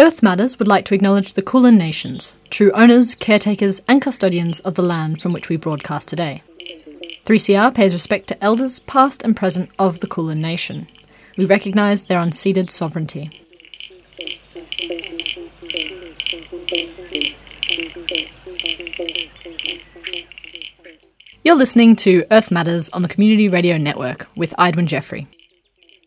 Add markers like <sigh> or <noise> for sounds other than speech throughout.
Earth Matters would like to acknowledge the Kulin Nations, true owners, caretakers, and custodians of the land from which we broadcast today. 3CR pays respect to elders past and present of the Kulin Nation. We recognise their unceded sovereignty. You're listening to Earth Matters on the Community Radio Network with Idwin Jeffrey.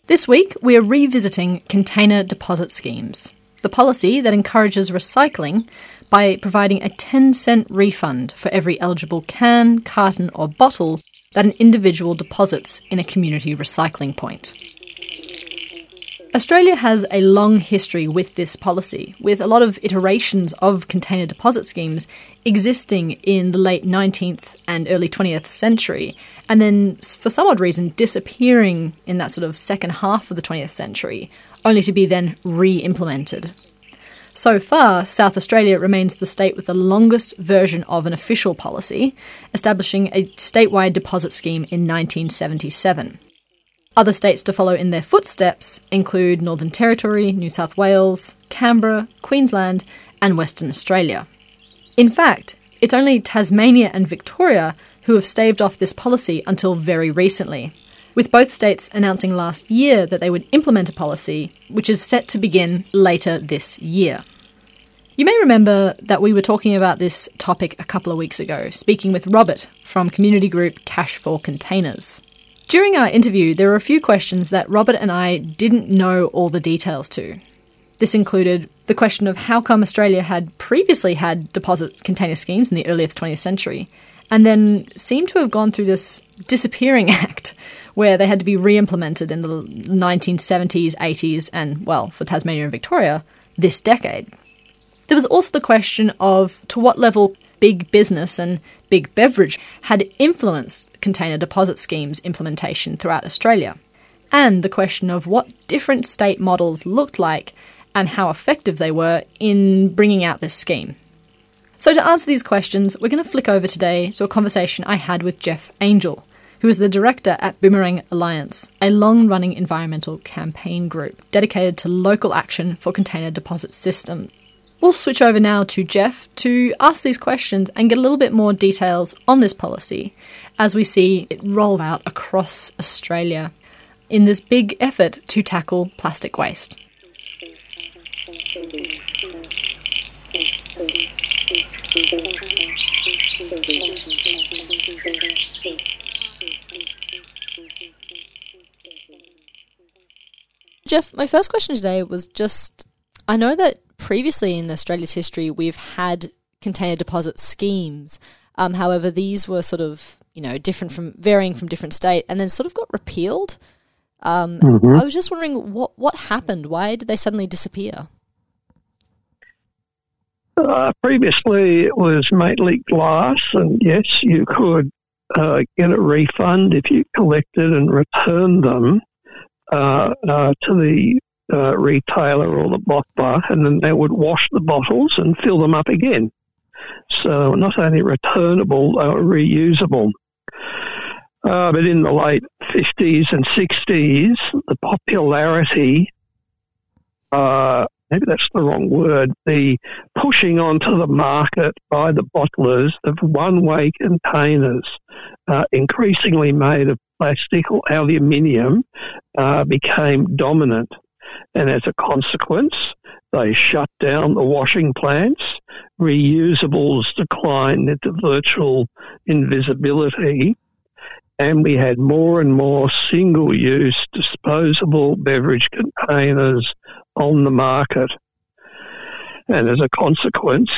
This week, we are revisiting container deposit schemes the policy that encourages recycling by providing a 10 cent refund for every eligible can, carton, or bottle that an individual deposits in a community recycling point. Australia has a long history with this policy, with a lot of iterations of container deposit schemes existing in the late 19th and early 20th century, and then for some odd reason disappearing in that sort of second half of the 20th century, only to be then re implemented. So far, South Australia remains the state with the longest version of an official policy, establishing a statewide deposit scheme in 1977. Other states to follow in their footsteps include Northern Territory, New South Wales, Canberra, Queensland, and Western Australia. In fact, it's only Tasmania and Victoria who have staved off this policy until very recently, with both states announcing last year that they would implement a policy which is set to begin later this year. You may remember that we were talking about this topic a couple of weeks ago, speaking with Robert from community group Cash for Containers. During our interview, there were a few questions that Robert and I didn't know all the details to. This included the question of how come Australia had previously had deposit container schemes in the early 20th century, and then seemed to have gone through this disappearing <laughs> act where they had to be re implemented in the 1970s, 80s, and, well, for Tasmania and Victoria, this decade. There was also the question of to what level big business and big beverage had influenced container deposit schemes implementation throughout Australia, and the question of what different state models looked like and how effective they were in bringing out this scheme. So, to answer these questions, we're going to flick over today to a conversation I had with Jeff Angel, who is the director at Boomerang Alliance, a long running environmental campaign group dedicated to local action for container deposit systems. We'll switch over now to Jeff to ask these questions and get a little bit more details on this policy as we see it roll out across Australia in this big effort to tackle plastic waste. Jeff, my first question today was just I know that previously in Australia's history we've had container deposit schemes. Um, however, these were sort of you know different from varying from different state, and then sort of got repealed. Um, mm-hmm. I was just wondering what what happened. Why did they suddenly disappear? Uh, previously, it was mainly glass, and yes, you could uh, get a refund if you collected and returned them uh, uh, to the uh, retailer or the bottler, and then they would wash the bottles and fill them up again. So not only returnable, they were reusable. Uh, but in the late 50s and 60s, the popularity, uh, maybe that's the wrong word, the pushing onto the market by the bottlers of one way containers, uh, increasingly made of plastic or aluminium uh, became dominant. And as a consequence, they shut down the washing plants. Reusables declined into virtual invisibility. And we had more and more single use disposable beverage containers on the market. And as a consequence,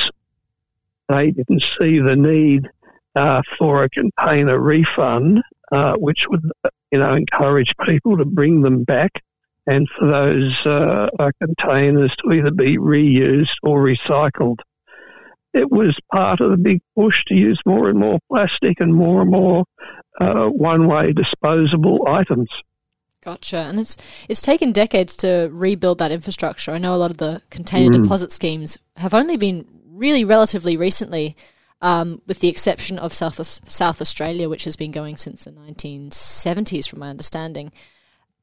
they didn't see the need uh, for a container refund uh, which would, you know, encourage people to bring them back and for those uh, uh, containers to either be reused or recycled. It was part of the big push to use more and more plastic and more and more uh, one-way disposable items. Gotcha. And it's it's taken decades to rebuild that infrastructure. I know a lot of the container mm. deposit schemes have only been really relatively recently um, with the exception of South, South Australia, which has been going since the 1970s, from my understanding.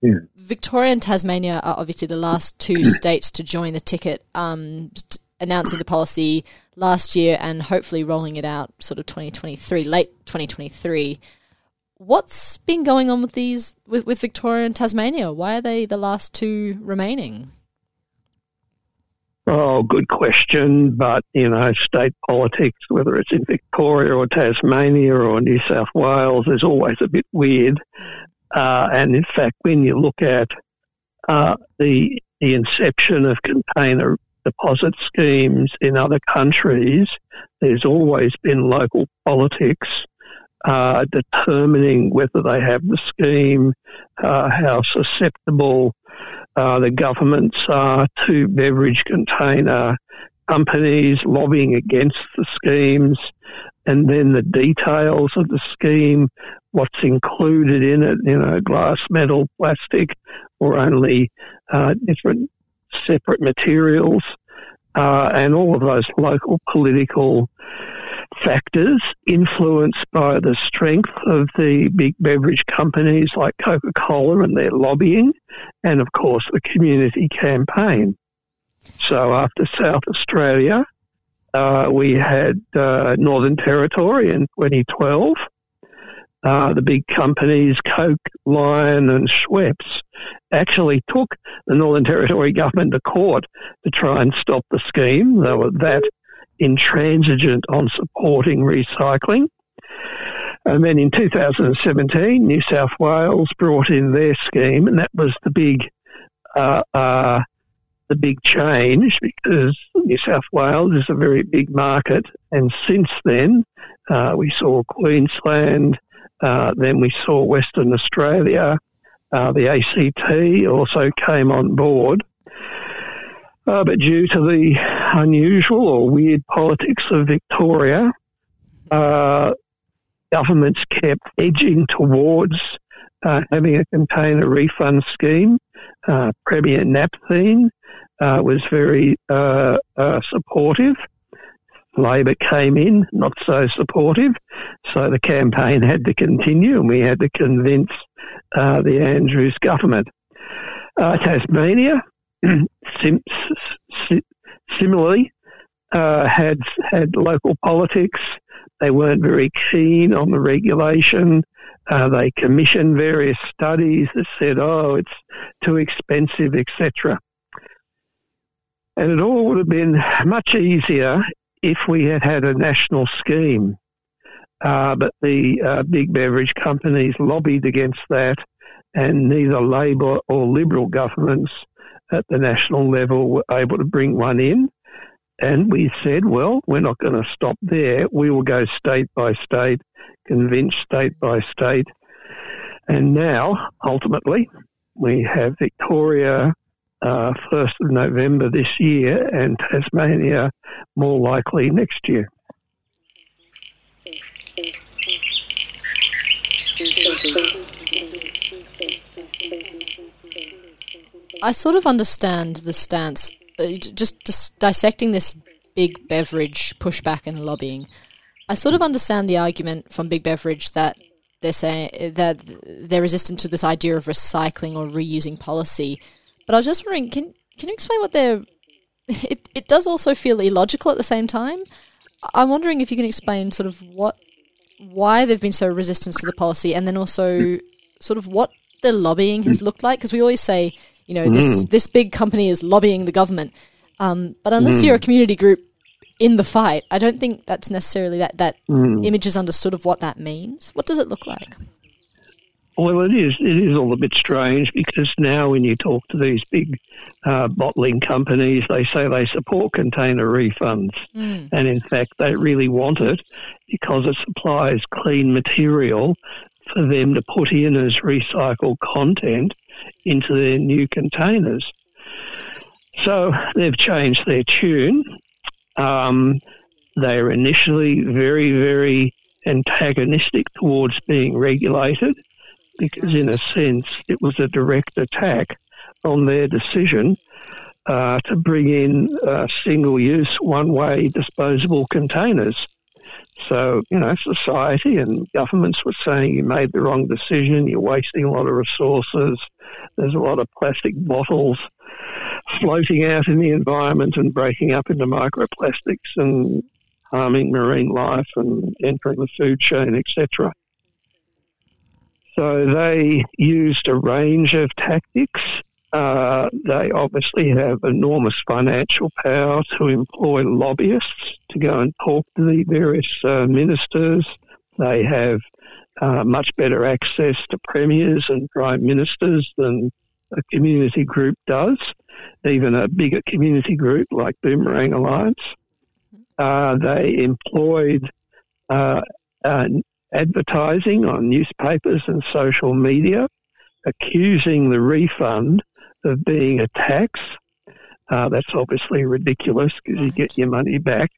Yeah. Victoria and Tasmania are obviously the last two <clears throat> states to join the ticket, um, announcing the policy last year and hopefully rolling it out sort of 2023, late 2023. What's been going on with these with, with Victoria and Tasmania? Why are they the last two remaining? Oh, good question. But, you know, state politics, whether it's in Victoria or Tasmania or New South Wales, is always a bit weird. Uh, and in fact, when you look at uh, the, the inception of container deposit schemes in other countries, there's always been local politics uh, determining whether they have the scheme, uh, how susceptible uh, the governments are to beverage container companies lobbying against the schemes, and then the details of the scheme, what's included in it, you know, glass, metal, plastic, or only uh, different separate materials, uh, and all of those local political factors influenced by the strength of the big beverage companies like Coca Cola and their lobbying, and of course the community campaign. So after South Australia, uh, we had uh, Northern Territory in 2012. Uh, the big companies, Coke, Lion, and Schweppes, actually took the Northern Territory <laughs> government to court to try and stop the scheme. They were that intransigent on supporting recycling. And then in 2017, New South Wales brought in their scheme, and that was the big, uh, uh, the big change because New South Wales is a very big market. And since then, uh, we saw Queensland, uh, then we saw Western Australia, uh, the ACT also came on board. Uh, but due to the unusual or weird politics of Victoria, uh, governments kept edging towards uh, having a container refund scheme. Premier Napthine uh, was very uh, supportive. Labor came in, not so supportive, so the campaign had to continue, and we had to convince the Andrews government. Tasmania <clears throat> sim- similarly uh, had had local politics. They weren't very keen on the regulation. Uh, they commissioned various studies that said, "Oh, it's too expensive, etc." And it all would have been much easier if we had had a national scheme. Uh, but the uh, big beverage companies lobbied against that, and neither Labor or Liberal governments at the national level were able to bring one in. And we said, well, we're not going to stop there. We will go state by state, convince state by state. And now, ultimately, we have Victoria uh, 1st of November this year and Tasmania more likely next year. I sort of understand the stance, uh, just, just dissecting this big beverage pushback and lobbying. I sort of understand the argument from big beverage that they're saying that they're resistant to this idea of recycling or reusing policy. But I was just wondering, can can you explain what they're? <laughs> It it does also feel illogical at the same time. I'm wondering if you can explain sort of what why they've been so resistant to the policy, and then also sort of what the lobbying has looked like. Because we always say you know, this mm. this big company is lobbying the government. Um, but unless mm. you're a community group in the fight, I don't think that's necessarily that that mm. image is understood of what that means. What does it look like? Well, it is. It is all a bit strange because now, when you talk to these big uh, bottling companies, they say they support container refunds, mm. and in fact, they really want it because it supplies clean material for them to put in as recycled content into their new containers. So they've changed their tune. Um, they were initially very, very antagonistic towards being regulated because, in a sense, it was a direct attack on their decision uh, to bring in uh, single use, one way disposable containers. So, you know, society and governments were saying you made the wrong decision, you're wasting a lot of resources, there's a lot of plastic bottles floating out in the environment and breaking up into microplastics and harming marine life and entering the food chain, etc. So they used a range of tactics. Uh, they obviously have enormous financial power to employ lobbyists to go and talk to the various uh, ministers. They have uh, much better access to premiers and prime ministers than a community group does, even a bigger community group like Boomerang Alliance. Uh, they employed uh, advertising on newspapers and social media, accusing the refund of being a tax. Uh, that's obviously ridiculous because you get your money back.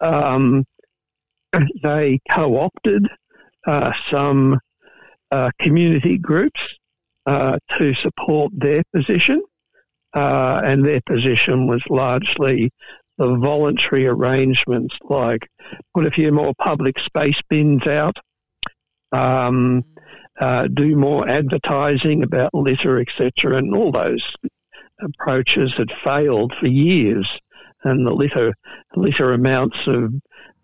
Um, they co opted uh, some uh, community groups uh, to support their position, uh, and their position was largely the voluntary arrangements like put a few more public space bins out, um, uh, do more advertising about litter, etc. And all those approaches had failed for years, and the litter litter amounts of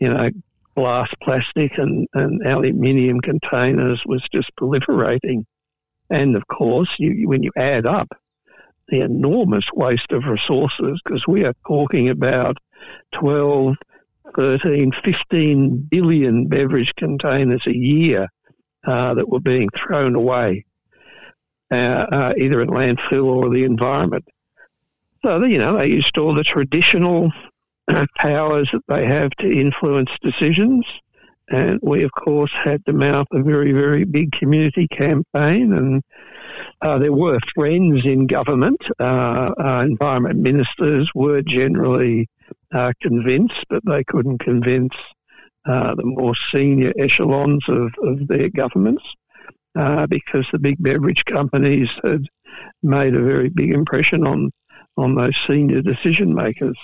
you know glass, plastic, and, and aluminium containers was just proliferating. And of course, you, when you add up the enormous waste of resources because we are talking about 12, 13, 15 billion beverage containers a year uh, that were being thrown away, uh, uh, either in landfill or the environment. So, you know, they used all the traditional uh, powers that they have to influence decisions. And we, of course, had to mount a very, very big community campaign and uh, there were friends in government. Uh, uh, environment ministers were generally uh, convinced, but they couldn't convince uh, the more senior echelons of, of their governments because the big beverage companies had made a very big impression on, on those senior decision makers.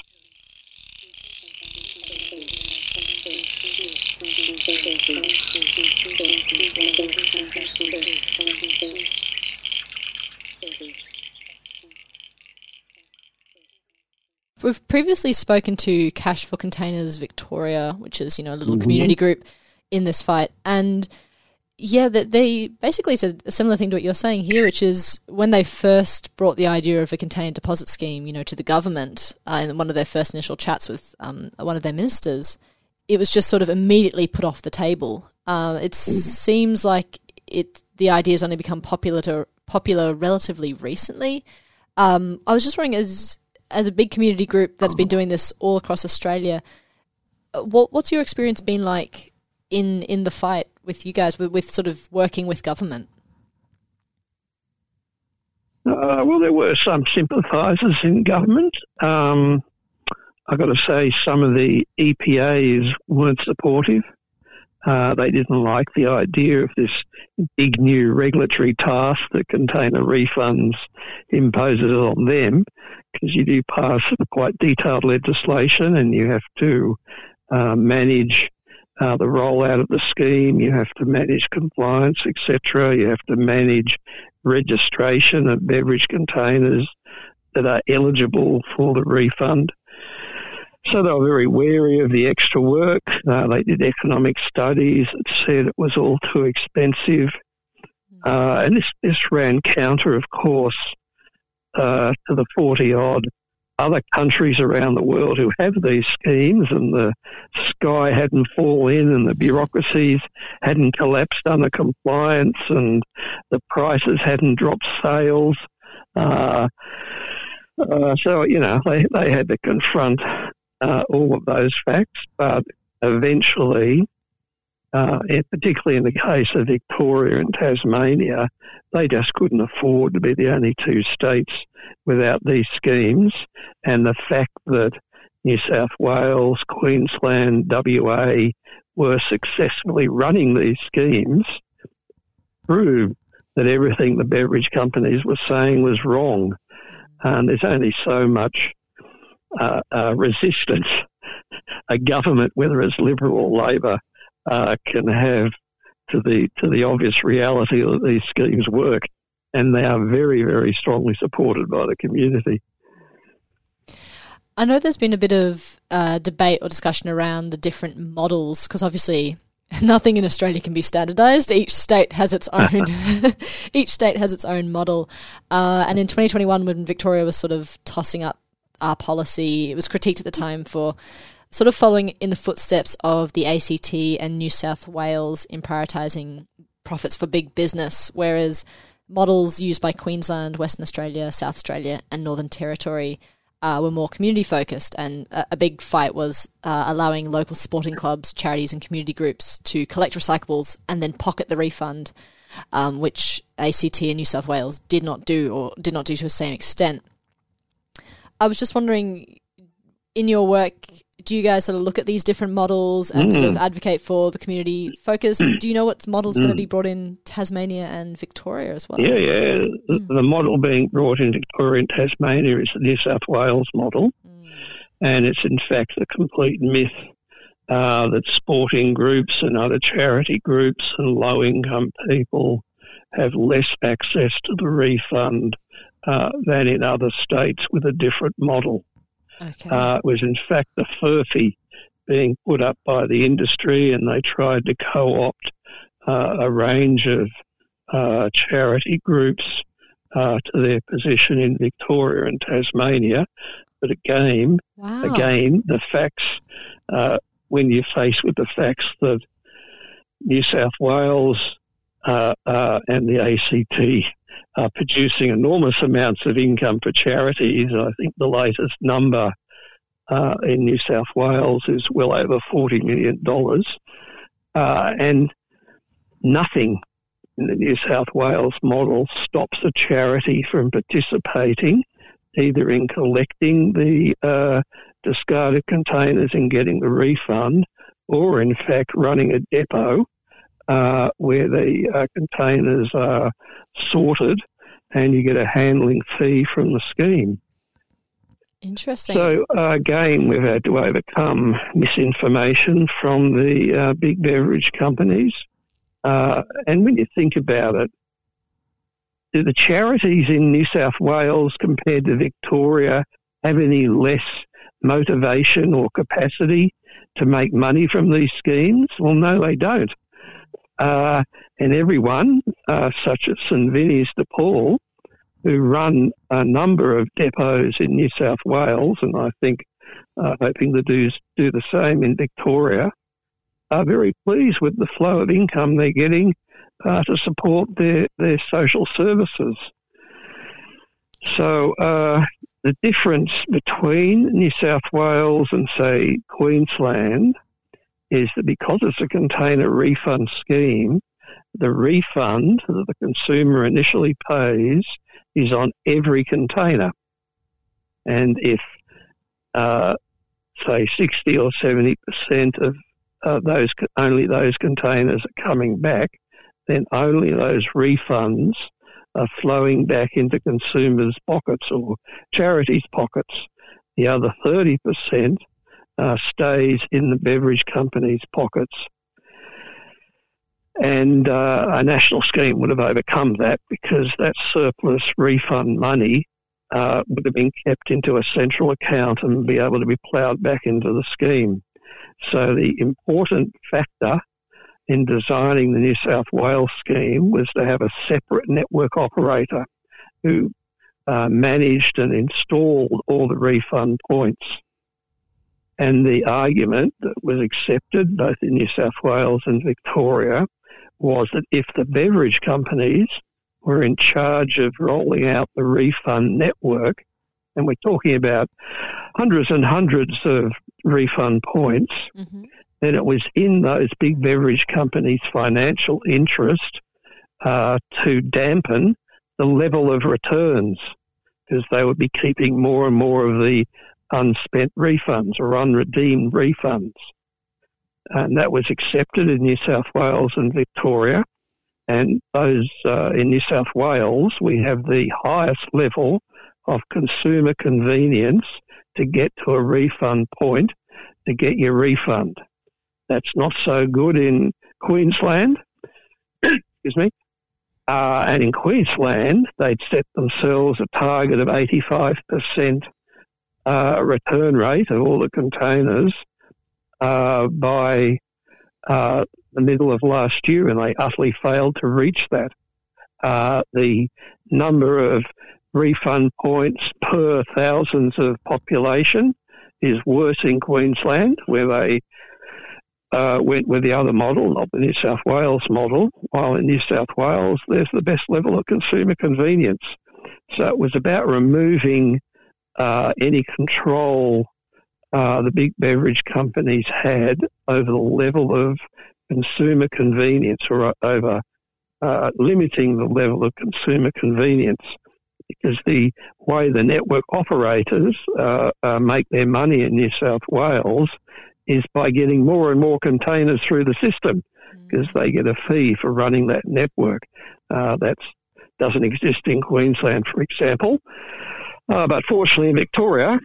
We've previously spoken to Cash for Containers Victoria, which is you know a little mm-hmm. community group in this fight, and yeah, that they basically said a similar thing to what you're saying here, which is when they first brought the idea of a container deposit scheme, you know, to the government uh, in one of their first initial chats with um, one of their ministers, it was just sort of immediately put off the table. Uh, it mm-hmm. seems like it the idea has only become popular to, popular relatively recently. Um, I was just wondering, as as a big community group that's been doing this all across Australia, uh, what what's your experience been like in in the fight with you guys with, with sort of working with government? Uh, well, there were some sympathisers in government. Um, I've got to say, some of the EPAs weren't supportive. Uh, they didn't like the idea of this big new regulatory task that container refunds imposes on them, because you do pass quite detailed legislation and you have to uh, manage uh, the rollout of the scheme, you have to manage compliance, etc. You have to manage registration of beverage containers that are eligible for the refund. So they were very wary of the extra work. Uh, they did economic studies that said it was all too expensive. Mm. Uh, and this, this ran counter, of course, uh, to the 40 odd other countries around the world who have these schemes, and the sky hadn't fallen in, and the bureaucracies hadn't collapsed under compliance, and the prices hadn't dropped sales. Uh, uh, so, you know, they, they had to confront uh, all of those facts, but eventually, uh, particularly in the case of Victoria and Tasmania, they just couldn't afford to be the only two states without these schemes. And the fact that New South Wales, Queensland, WA were successfully running these schemes proved that everything the beverage companies were saying was wrong. And there's only so much uh, uh, resistance <laughs> a government, whether it's Liberal or Labor, uh, can have to the to the obvious reality that these schemes work, and they are very very strongly supported by the community. I know there's been a bit of uh, debate or discussion around the different models because obviously <laughs> nothing in Australia can be standardized. Each state has its <laughs> own. <laughs> each state has its own model. Uh, and in 2021, when Victoria was sort of tossing up our policy, it was critiqued at the time for sort of following in the footsteps of the ACT and New South Wales in prioritising profits for big business, whereas models used by Queensland, Western Australia, South Australia, and Northern Territory uh, were more community focused. And a, a big fight was uh, allowing local sporting clubs, charities, and community groups to collect recyclables and then pocket the refund, um, which ACT and New South Wales did not do or did not do to the same extent. I was just wondering, in your work, do you guys sort of look at these different models and mm. sort of mm. advocate for the community focus? do you know what models mm. going to be brought in Tasmania and Victoria as well? Yeah, yeah. Mm. The, model being brought in Victoria and Tasmania is the New South Wales model, mm. and it's in fact a complete myth uh, that sporting groups and other charity groups and low income people have less access to the refund uh, than in other states with a different model. Okay. Uh, it was in fact the furphy being put up by the industry, and they tried to co-opt uh, a range of uh, charity groups uh, to their position in Victoria and Tasmania. But again, wow. again, the facts. Uh, when you're faced with the facts that New South Wales uh, and the ACT are producing enormous amounts of income for charities. I think the latest number uh, in New South Wales is well over $40 million. Uh, and nothing in the New South Wales model stops a charity from participating either in collecting the uh, discarded containers and getting the refund, or in fact running a depot uh, where the uh, containers are sorted and you get a handling fee from the scheme. Interesting. So, uh, again, we've had to overcome misinformation from the uh, big beverage companies. Uh, and when you think about it, do the charities in New South Wales compared to Victoria have any less motivation or capacity to make money from these schemes? Well, no, they don't. Uh, and everyone, uh, such as St Vinny's de Paul, who run a number of depots in New South Wales, and I think uh, hoping to do, do the same in Victoria, are very pleased with the flow of income they're getting uh, to support their, their social services. So uh, the difference between New South Wales and, say, Queensland is that because it's a container refund scheme, the refund that the consumer initially pays is on every container. And if, uh, say, 60 or 70% of uh, those only those containers are coming back, then only those refunds are flowing back into consumers' pockets or charities' pockets. The other 30% uh, stays in the beverage company's pockets. And uh, a national scheme would have overcome that because that surplus refund money uh, would have been kept into a central account and be able to be ploughed back into the scheme. So the important factor in designing the New South Wales scheme was to have a separate network operator who uh, managed and installed all the refund points. And the argument that was accepted both in New South Wales and Victoria was that if the beverage companies were in charge of rolling out the refund network, and we're talking about hundreds and hundreds of refund points, mm-hmm. then it was in those big beverage companies' financial interest uh, to dampen the level of returns because they would be keeping more and more of the unspent refunds or unredeemed refunds. And that was accepted in New South Wales and Victoria. And those uh, in New South Wales, we have the highest level of consumer convenience to get to a refund point to get your refund. That's not so good in Queensland. <coughs> Excuse me. Uh, and in Queensland, they'd set themselves a target of 85% uh, return rate of all the containers uh, by uh, the middle of last year, and they utterly failed to reach that. Uh, the number of refund points per thousands of population is worse in Queensland, where they uh, went with the other model, not the New South Wales model, while in New South Wales there's the best level of consumer convenience. So it was about removing uh, any control uh, the big beverage companies had over the level of consumer convenience or over uh, limiting the level of consumer convenience because the way the network operators uh, uh, make their money in New South Wales is by getting more and more containers through the system because mm. they get a fee for running that network. Uh, that doesn't exist in Queensland, for example. Uh, but fortunately, in Victoria,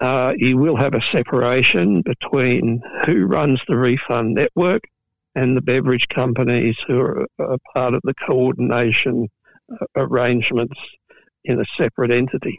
uh, you will have a separation between who runs the refund network and the beverage companies who are, are part of the coordination uh, arrangements in a separate entity.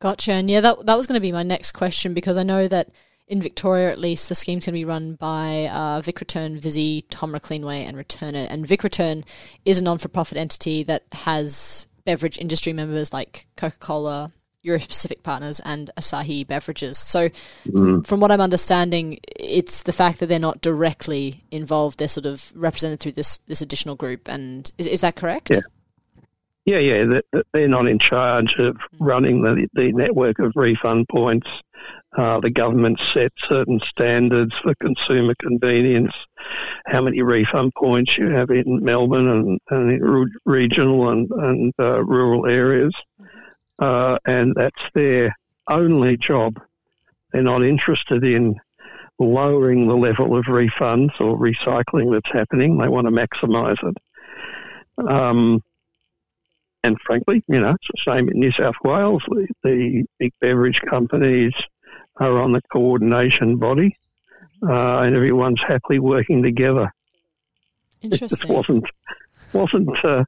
Gotcha. And yeah, that, that was going to be my next question because I know that in Victoria, at least, the scheme's going to be run by uh, Vic Return, Visy, Tomra Cleanaway, and Returner. And Vic Return is a non for profit entity that has beverage industry members like Coca Cola, Euro Pacific Partners, and Asahi Beverages. So, mm. from what I'm understanding, it's the fact that they're not directly involved; they're sort of represented through this this additional group. And is, is that correct? Yeah. Yeah, yeah, they're not in charge of mm-hmm. running the, the network of refund points. Uh, the government set certain standards for consumer convenience, how many refund points you have in Melbourne and, and in regional and, and uh, rural areas. Uh, and that's their only job. They're not interested in lowering the level of refunds or recycling that's happening. They want to maximise it. Um, and frankly, you know, it's the same in New South Wales. The, the big beverage companies are on the coordination body, uh, and everyone's happily working together. Interesting. It just wasn't wasn't. Uh,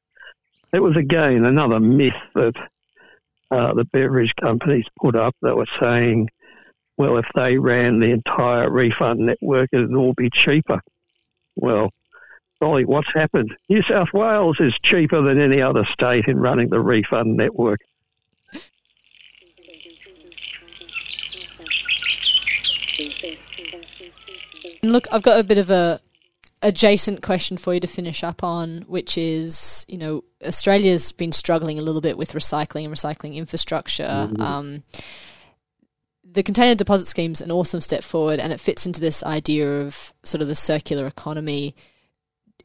it was again another myth that uh, the beverage companies put up that were saying, well, if they ran the entire refund network, it'd all be cheaper. Well, golly, what's happened? New South Wales is cheaper than any other state in running the refund network. Look, I've got a bit of a adjacent question for you to finish up on, which is, you know, Australia's been struggling a little bit with recycling and recycling infrastructure. Mm-hmm. Um, the container deposit scheme is an awesome step forward, and it fits into this idea of sort of the circular economy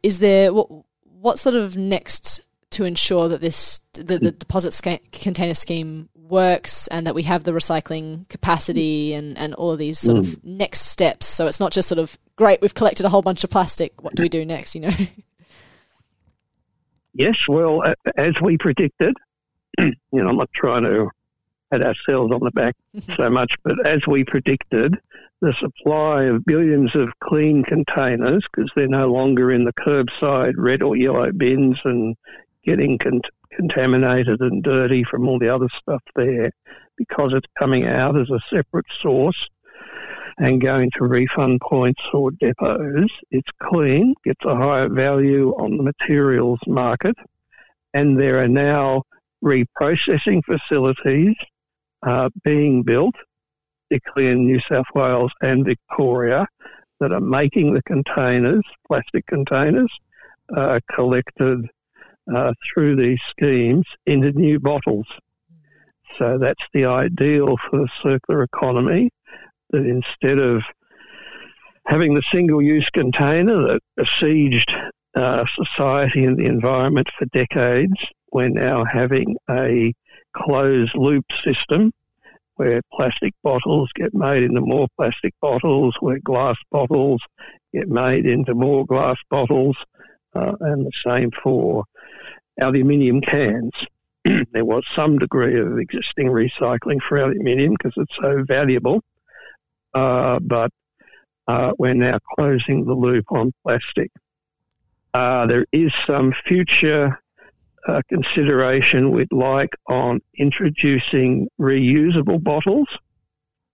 is there what what sort of next to ensure that this the, the deposit sca- container scheme works and that we have the recycling capacity and, and all of these sort mm. of next steps so it's not just sort of great we've collected a whole bunch of plastic what do we do next you know yes well as we predicted <clears throat> you know i'm not trying to pat ourselves on the back <laughs> so much but as we predicted the supply of billions of clean containers because they're no longer in the curbside red or yellow bins and getting con- contaminated and dirty from all the other stuff there because it's coming out as a separate source and going to refund points or depots. It's clean, gets a higher value on the materials market, and there are now reprocessing facilities uh, being built particularly in New South Wales and Victoria, that are making the containers, plastic containers, uh, collected uh, through these schemes into new bottles. So that's the ideal for the circular economy, that instead of having the single-use container that besieged uh, society and the environment for decades, we're now having a closed loop system where plastic bottles get made into more plastic bottles, where glass bottles get made into more glass bottles, uh, and the same for aluminium cans. <clears throat> there was some degree of existing recycling for aluminium because it's so valuable, uh, but uh, we're now closing the loop on plastic. Uh, there is some future uh, consideration we'd like on introducing reusable bottles,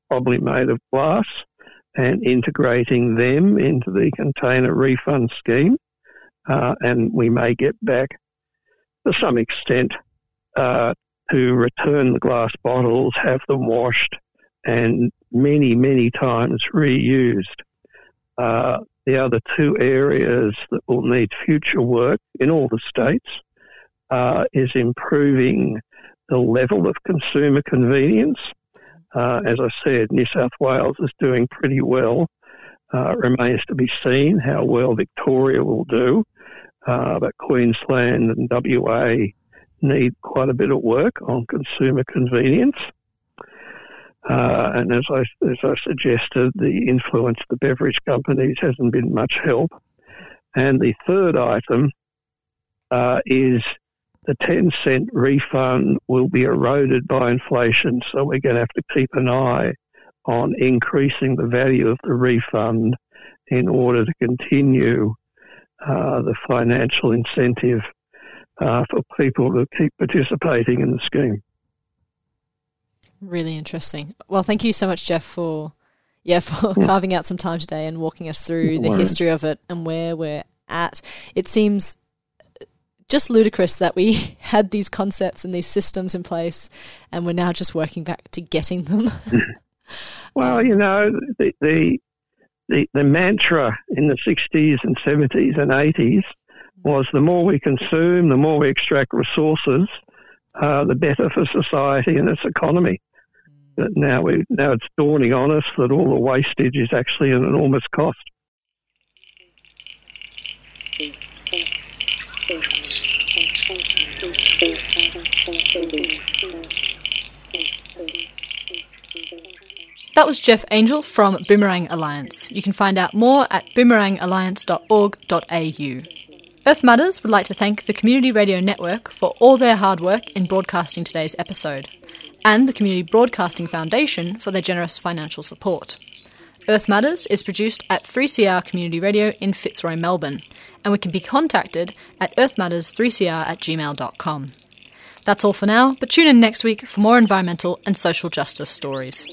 probably made of glass, and integrating them into the container refund scheme. Uh, and we may get back to some extent uh, to return the glass bottles, have them washed, and many, many times reused. Uh, the other two areas that will need future work in all the states uh, is improving the level of consumer convenience. Uh, as I said, New South Wales is doing pretty well. Uh, remains to be seen how well Victoria will do, uh, but Queensland and WA need quite a bit of work on consumer convenience. Uh, and as I, as I suggested, the influence of the beverage companies hasn't been much help. And the third item uh, is the 10 cent refund will be eroded by inflation. So we're going to have to keep an eye on increasing the value of the refund in order to continue uh, the financial incentive uh, for people to keep participating in the scheme. Really interesting. Well, thank you so much, Jeff, for yeah <laughs> for carving out some time today and walking us through the history of it and where we're at. It seems just ludicrous that we <laughs> had these concepts and these systems in place, and we're now just working back to getting them. <laughs> well, you know, the, the the the mantra in the '60s and '70s and '80s was the more we consume, the more we extract resources, uh, the better for society and its economy. But now we now it's dawning on us that all the wastage is actually an enormous cost. That was Jeff Angel from Boomerang Alliance. You can find out more at boomerangalliance.org.au. Earth Matters would like to thank the Community Radio Network for all their hard work in broadcasting today's episode, and the Community Broadcasting Foundation for their generous financial support. Earth Matters is produced at 3CR Community Radio in Fitzroy, Melbourne, and we can be contacted at earthmatters3cr at gmail.com. That's all for now, but tune in next week for more environmental and social justice stories.